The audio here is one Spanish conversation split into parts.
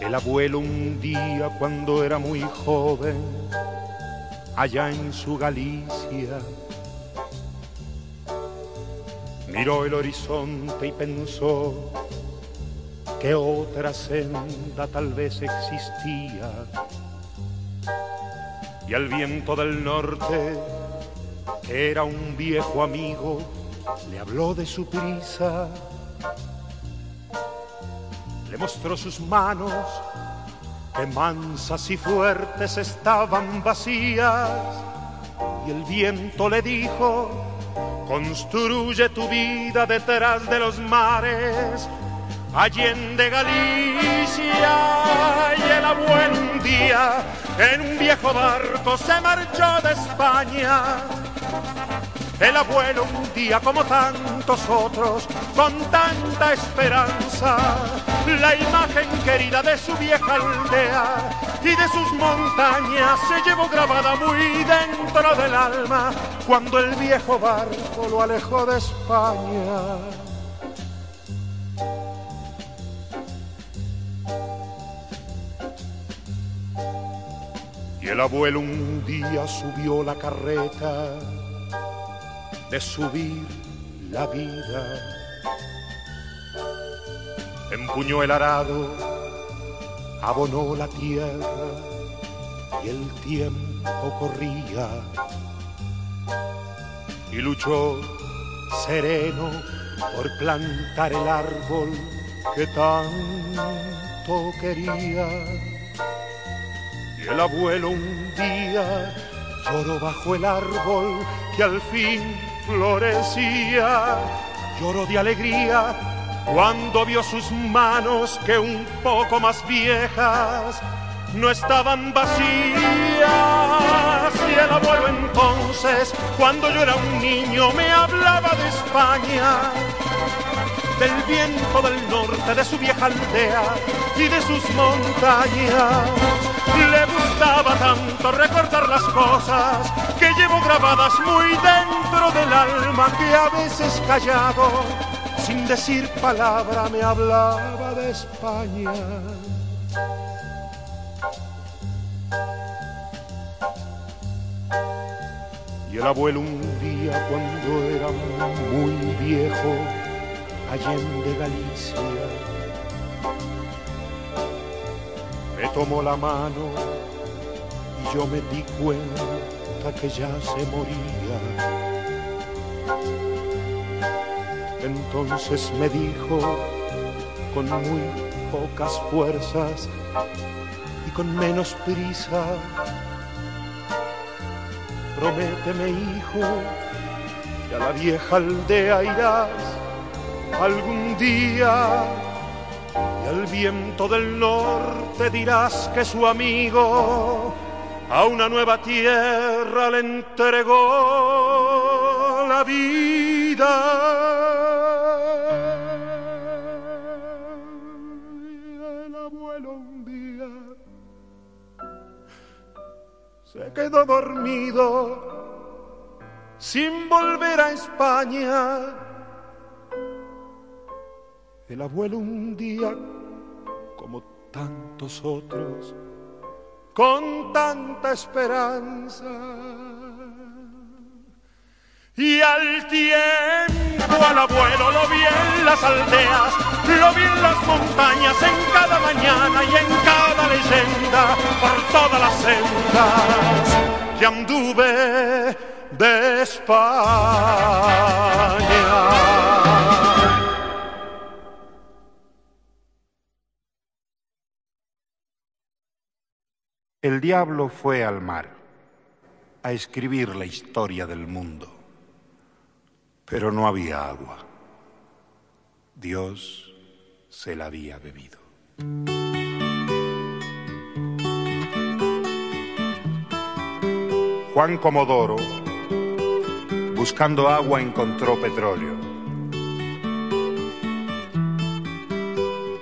El abuelo un día cuando era muy joven, allá en su Galicia, miró el horizonte y pensó que otra senda tal vez existía. Y al viento del norte, era un viejo amigo, le habló de su prisa. Le mostró sus manos, que mansas y fuertes estaban vacías, y el viento le dijo, construye tu vida detrás de los mares, allende Galicia, y el abuelo un día en un viejo barco se marchó de España. El abuelo un día como tantos otros, con tanta esperanza, la imagen querida de su vieja aldea y de sus montañas se llevó grabada muy dentro del alma cuando el viejo barco lo alejó de España. Y el abuelo un día subió la carreta subir la vida. Empuñó el arado, abonó la tierra y el tiempo corría. Y luchó sereno por plantar el árbol que tanto quería. Y el abuelo un día lloró bajo el árbol que al fin florecía, lloró de alegría cuando vio sus manos que un poco más viejas no estaban vacías. Y el abuelo entonces, cuando yo era un niño, me hablaba de España, del viento del norte, de su vieja aldea y de sus montañas. Le gustaba tanto recordar las cosas que llevo grabadas muy dentro del alma que a veces callado, sin decir palabra, me hablaba de España. Y el abuelo un día cuando era muy viejo, allende Galicia, me tomó la mano y yo me di cuenta que ya se moría. Entonces me dijo con muy pocas fuerzas y con menos prisa, prométeme hijo, que a la vieja aldea irás algún día y al viento del norte dirás que su amigo a una nueva tierra le entregó la vida. El abuelo un día se quedó dormido sin volver a España. El abuelo un día, como tantos otros, con tanta esperanza. Y al tiempo al abuelo lo vi en las aldeas, lo vi en las montañas, en cada mañana y en cada leyenda, por todas las sendas que anduve de España. El diablo fue al mar a escribir la historia del mundo, pero no había agua. Dios se la había bebido. Juan Comodoro, buscando agua, encontró petróleo,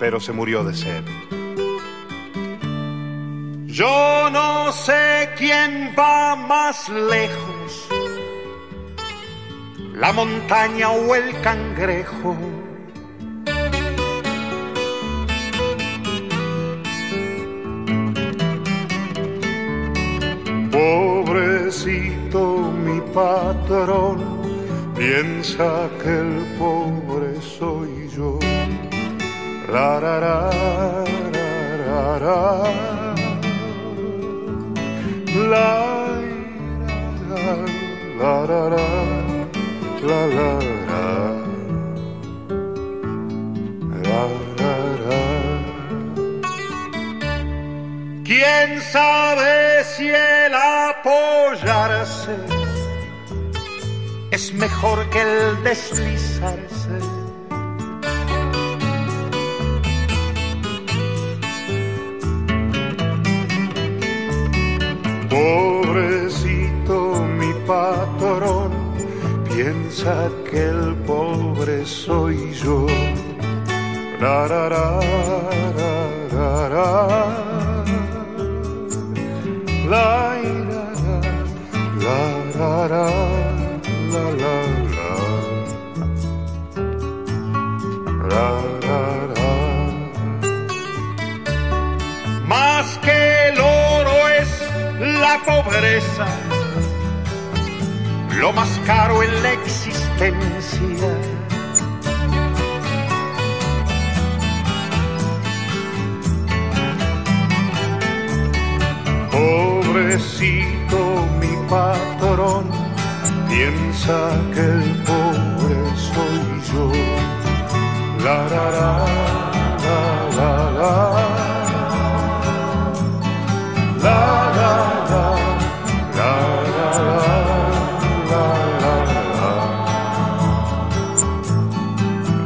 pero se murió de sed. Yo no sé quién va más lejos la montaña o el cangrejo. Pobrecito mi patrón, piensa que el pobre soy yo. La, la, la, la, la, la, la la la la ¿Quién sabe si el apoyarse es mejor que el deslizarse? Patrón piensa que el pobre soy yo. La, la, Más que el oro es la pobreza lo más caro en la existencia. Pobrecito mi patrón, piensa que el pobre soy yo. La, la, la, la, la, la.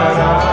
La, la,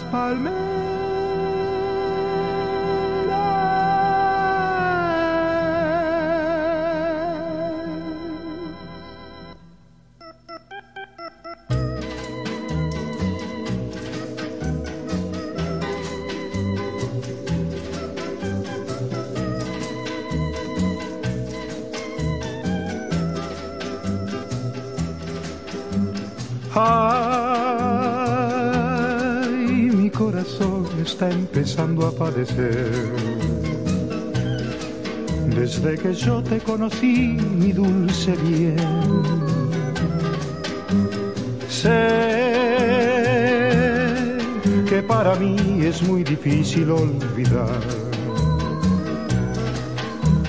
las palmeras. Empezando a padecer. Desde que yo te conocí, mi dulce bien, sé que para mí es muy difícil olvidar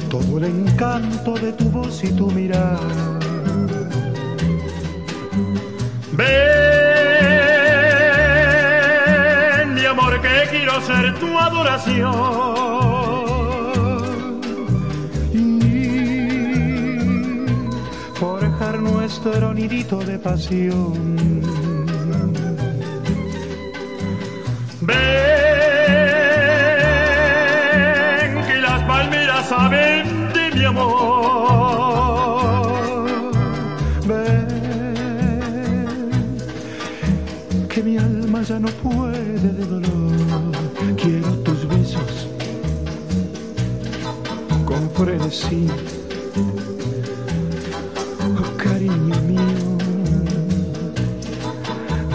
todo el encanto de tu voz y tu mirada. Ven, tu adoración. Y forjar nuestro nidito de pasión. Ven, que las palmeras saben de mi amor. Ven, que mi alma ya no puede de dolor. Frenesí. Oh, cariño mío,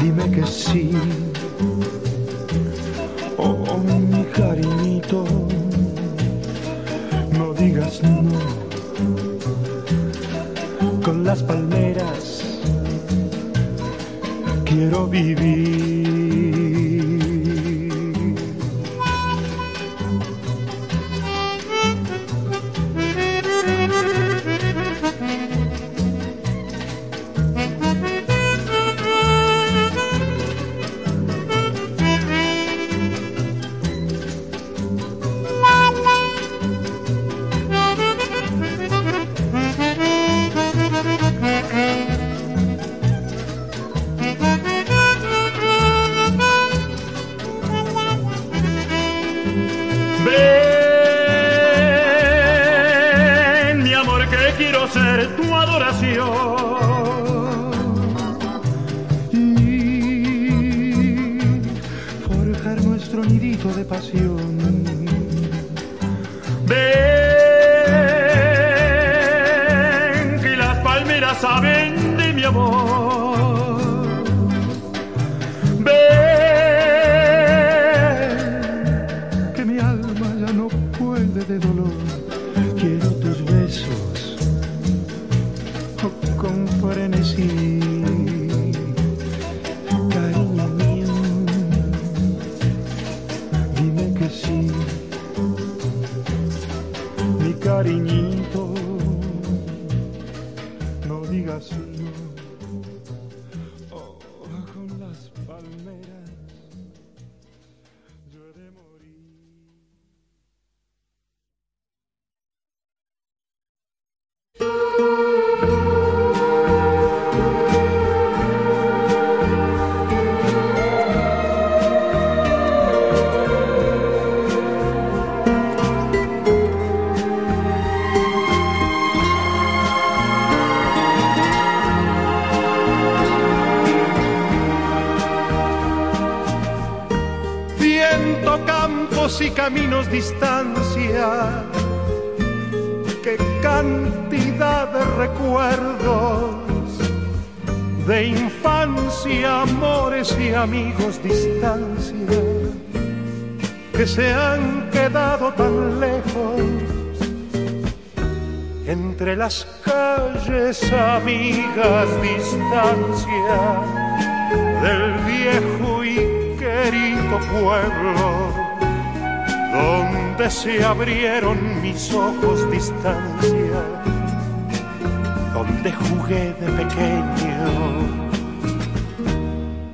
dime que sí. Oh, mi cariñito, no digas no. Con las palmeras quiero vivir. Saben de mi amor. Y caminos, distancia. Qué cantidad de recuerdos de infancia, amores y amigos, distancia. Que se han quedado tan lejos entre las calles, amigas, distancia del viejo y querido pueblo donde se abrieron mis ojos distancia, donde jugué de pequeño.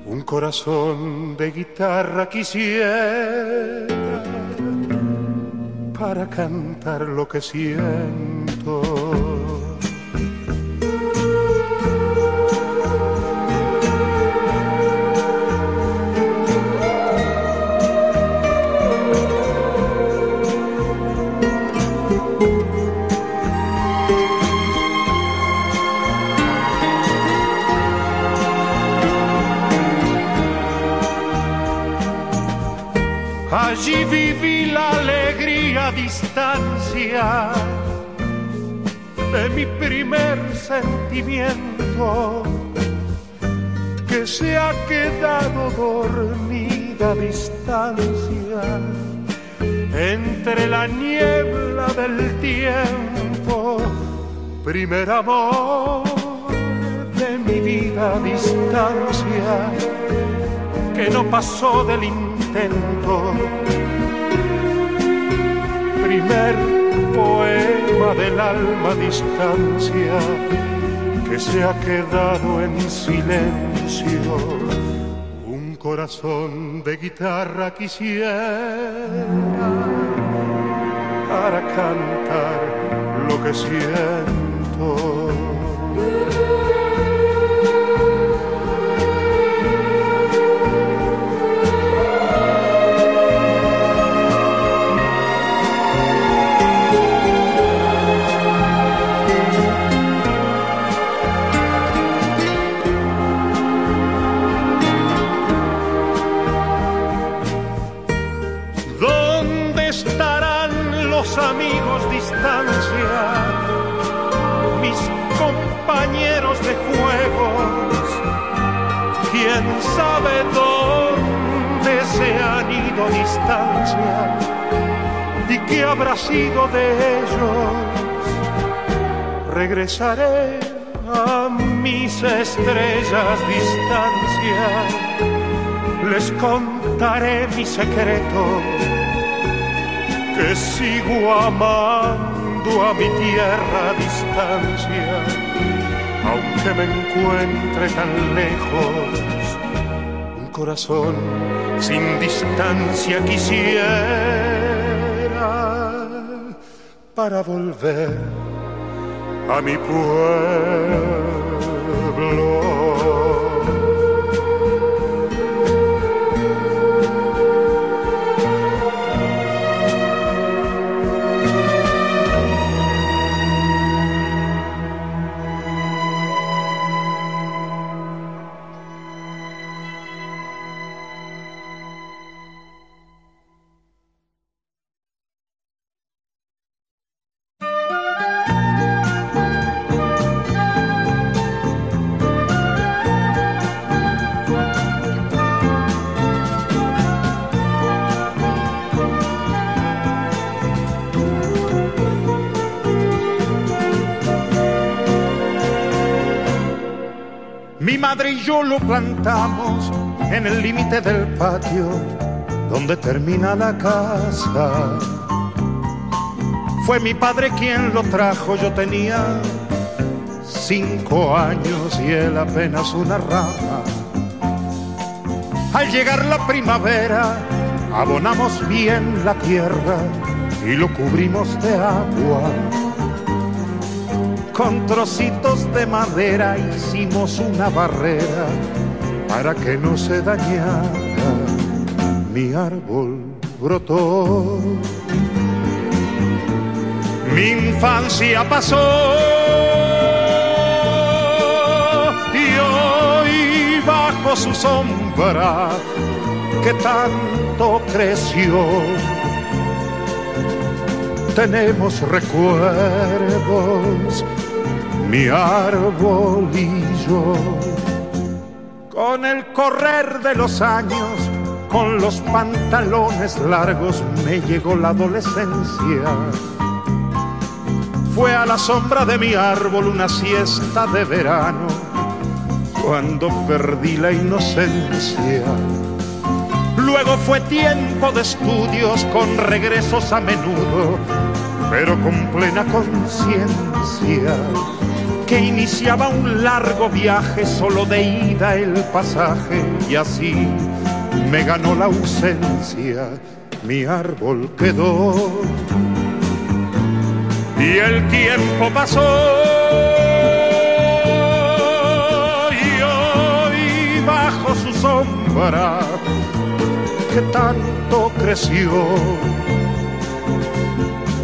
Un corazón de guitarra quisiera para cantar lo que siento. Sentimiento que se ha quedado dormida a distancia entre la niebla del tiempo. Primer amor de mi vida a distancia que no pasó del intento. Primer poema del alma distancia que se ha quedado en silencio. Un corazón de guitarra quisiera para cantar lo que siento. Distancia y qué habrá sido de ellos. Regresaré a mis estrellas distancia, les contaré mi secreto, que sigo amando a mi tierra distancia, aunque me encuentre tan lejos corazón sin distancia quisiera para volver a mi pueblo. Madre y yo lo plantamos en el límite del patio donde termina la casa. Fue mi padre quien lo trajo, yo tenía cinco años y él apenas una rama. Al llegar la primavera, abonamos bien la tierra y lo cubrimos de agua con trocitos de madera hicimos una barrera para que no se dañara. Mi árbol brotó. Mi infancia pasó y hoy bajo su sombra que tanto creció tenemos recuerdos mi arbolillo. Con el correr de los años, con los pantalones largos, me llegó la adolescencia. Fue a la sombra de mi árbol una siesta de verano, cuando perdí la inocencia. Luego fue tiempo de estudios con regresos a menudo, pero con plena conciencia que iniciaba un largo viaje, solo de ida el pasaje, y así me ganó la ausencia, mi árbol quedó. Y el tiempo pasó, y hoy bajo su sombra, que tanto creció,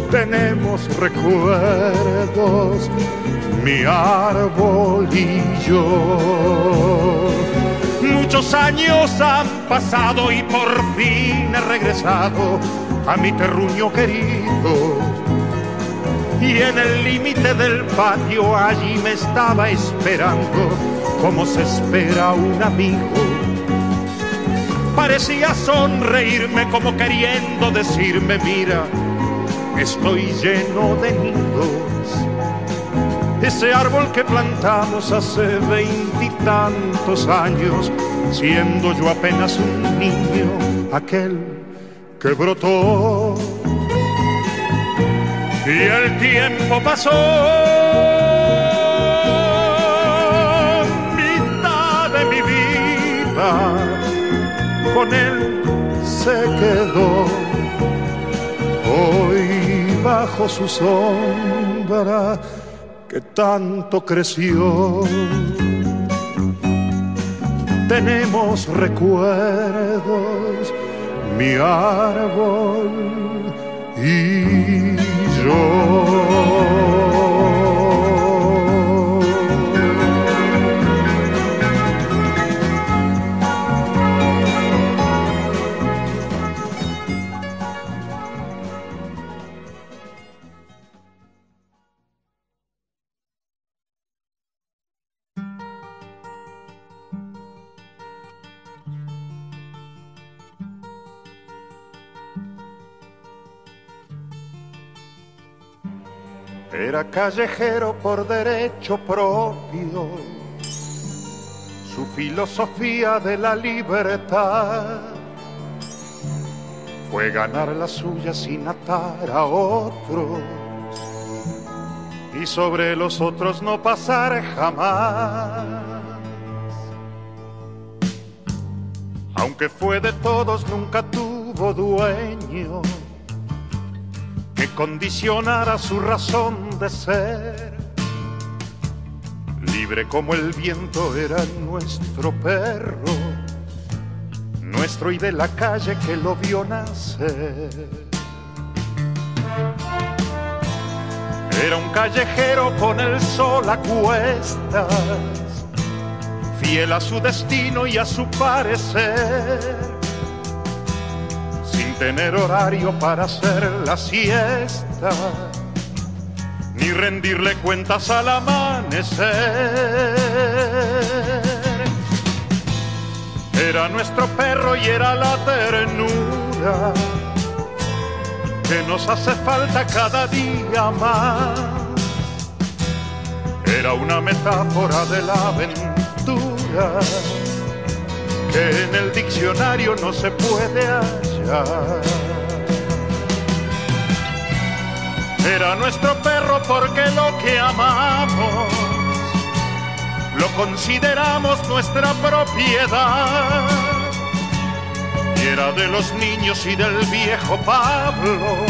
tenemos recuerdos mi arbolillo. Muchos años han pasado y por fin he regresado a mi terruño querido. Y en el límite del patio allí me estaba esperando como se espera un amigo. Parecía sonreírme como queriendo decirme, mira, estoy lleno de nidos ese árbol que plantamos hace veintitantos años, siendo yo apenas un niño, aquel que brotó. Y el tiempo pasó, mitad de mi vida con él se quedó. Hoy bajo su sombra que tanto creció tenemos recuerdos, mi árbol y yo. Era callejero por derecho propio, su filosofía de la libertad fue ganar la suya sin atar a otros y sobre los otros no pasar jamás. Aunque fue de todos, nunca tuvo dueño que condicionara su razón de ser. Libre como el viento era nuestro perro, nuestro y de la calle que lo vio nacer. Era un callejero con el sol a cuestas, fiel a su destino y a su parecer tener horario para hacer la siesta, ni rendirle cuentas al amanecer. Era nuestro perro y era la ternura que nos hace falta cada día más. Era una metáfora de la aventura que en el diccionario no se puede hallar. Era nuestro perro porque lo que amamos lo consideramos nuestra propiedad. Y era de los niños y del viejo Pablo,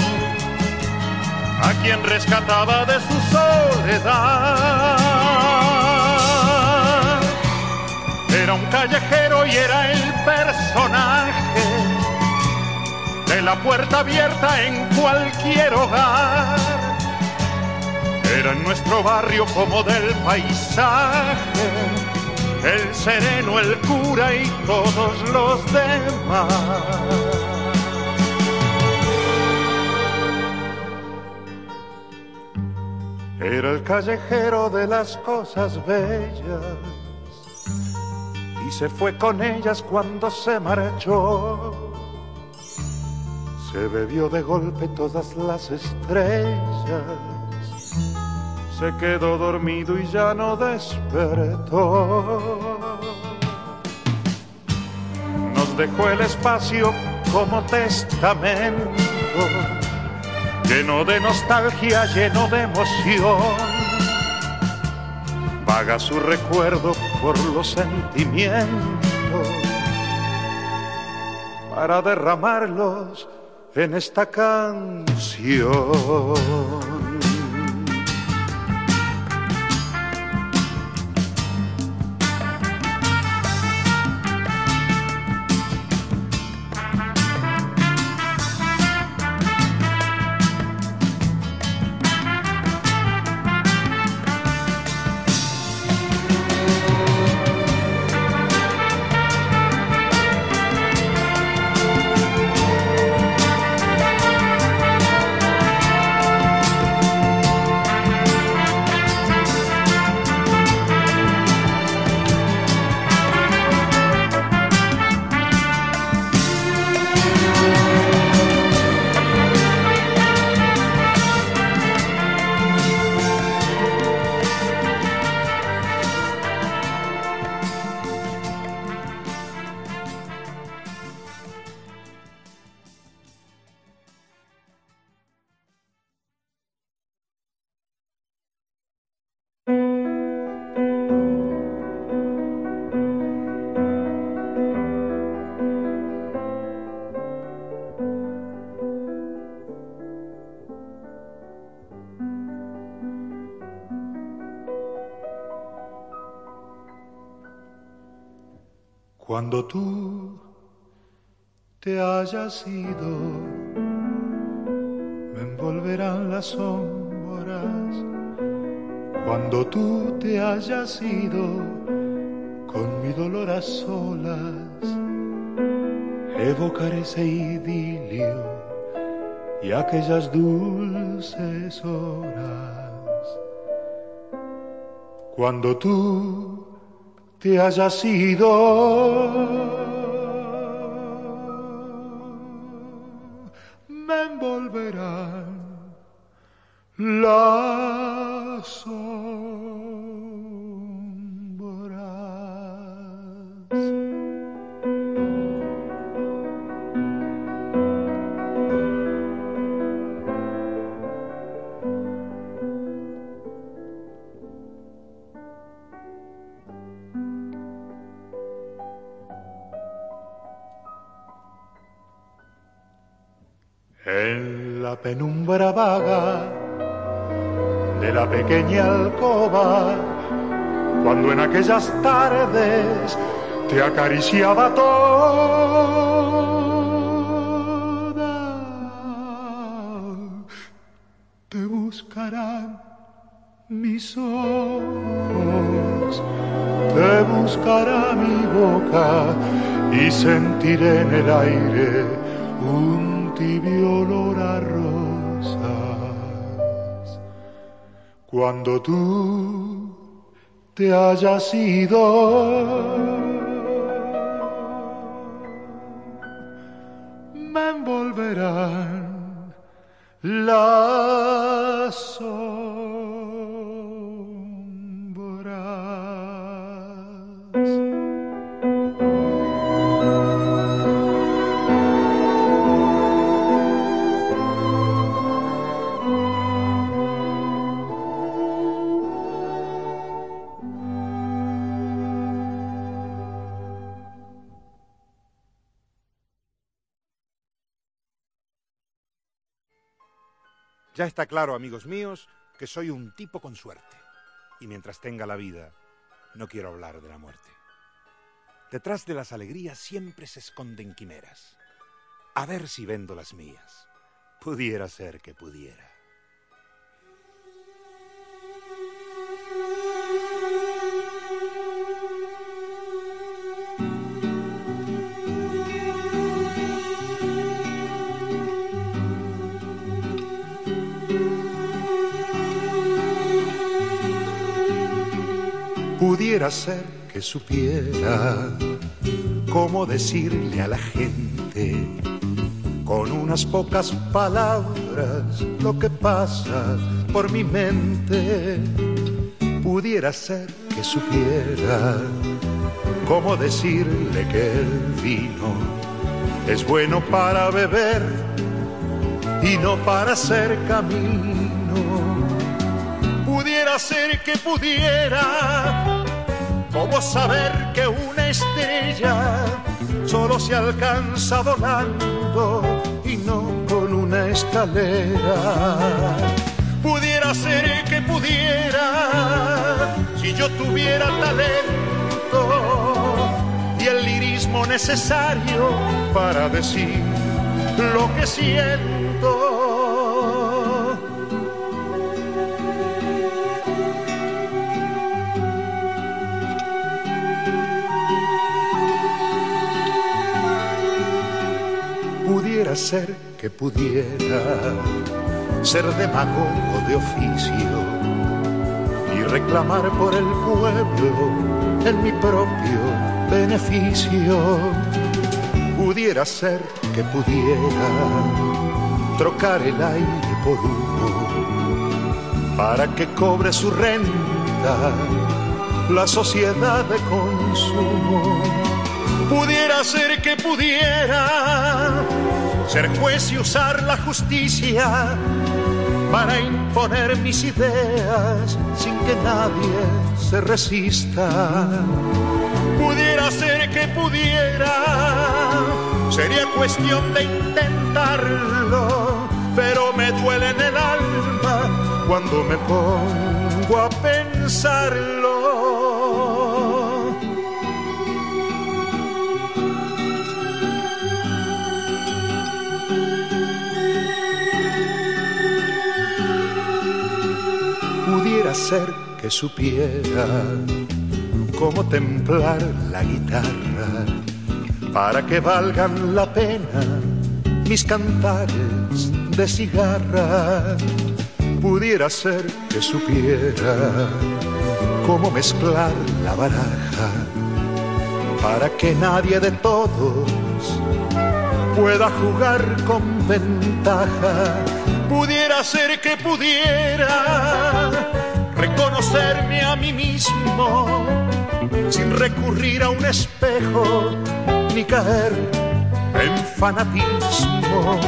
a quien rescataba de su soledad era un callejero y era el personaje de la puerta abierta en cualquier hogar. Era en nuestro barrio como del paisaje, el sereno, el cura y todos los demás. Era el callejero de las cosas bellas y se fue con ellas cuando se marchó. Se bebió de golpe todas las estrellas, se quedó dormido y ya no despertó. Nos dejó el espacio como testamento, lleno de nostalgia, lleno de emoción vaga su recuerdo por los sentimientos para derramarlos en esta canción. Cuando tú te hayas ido, me envolverán las sombras. Cuando tú te hayas ido, con mi dolor a solas, evocaré ese idilio y aquellas dulces horas. Cuando tú te hayas ido, pequeña alcoba, cuando en aquellas tardes te acariciaba toda, te buscarán mis ojos, te buscará mi boca y sentiré en el aire un tibio olor a Cuando tú te hayas ido, me envolverán las sombras. Ya está claro, amigos míos, que soy un tipo con suerte. Y mientras tenga la vida, no quiero hablar de la muerte. Detrás de las alegrías siempre se esconden quimeras. A ver si vendo las mías. Pudiera ser que pudiera. Pudiera ser que supiera cómo decirle a la gente con unas pocas palabras lo que pasa por mi mente. Pudiera ser que supiera cómo decirle que el vino es bueno para beber y no para hacer camino pudiera ser que pudiera, como saber que una estrella solo se alcanza volando y no con una escalera. Pudiera ser que pudiera, si yo tuviera talento y el lirismo necesario para decir lo que siento. Pudiera ser que pudiera ser demagogo de oficio y reclamar por el pueblo en mi propio beneficio. Pudiera ser que pudiera trocar el aire por humo para que cobre su renta la sociedad de consumo. Pudiera ser que pudiera ser juez y usar la justicia para imponer mis ideas sin que nadie se resista. Pudiera ser que pudiera, sería cuestión de intentarlo, pero me duele en el alma cuando me pongo a pensarlo. Ser que supiera cómo templar la guitarra para que valgan la pena mis cantares de cigarra. Pudiera ser que supiera cómo mezclar la baraja para que nadie de todos pueda jugar con ventaja. Pudiera ser que pudiera reconocerme a mí mismo sin recurrir a un espejo ni caer en fanatismo.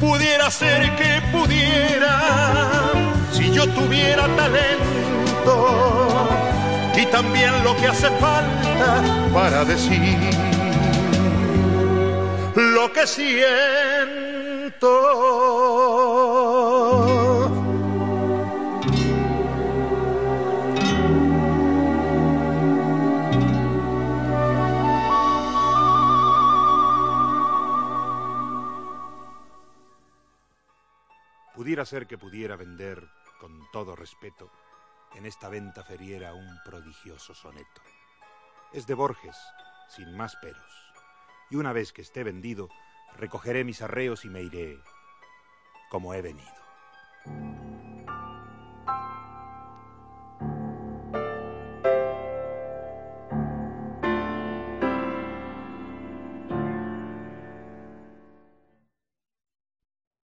Pudiera ser que pudiera, si yo tuviera talento y también lo que hace falta para decir lo que siento. pudiera ser que pudiera vender, con todo respeto, en esta venta feriera un prodigioso soneto. Es de Borges, sin más peros. Y una vez que esté vendido, recogeré mis arreos y me iré como he venido.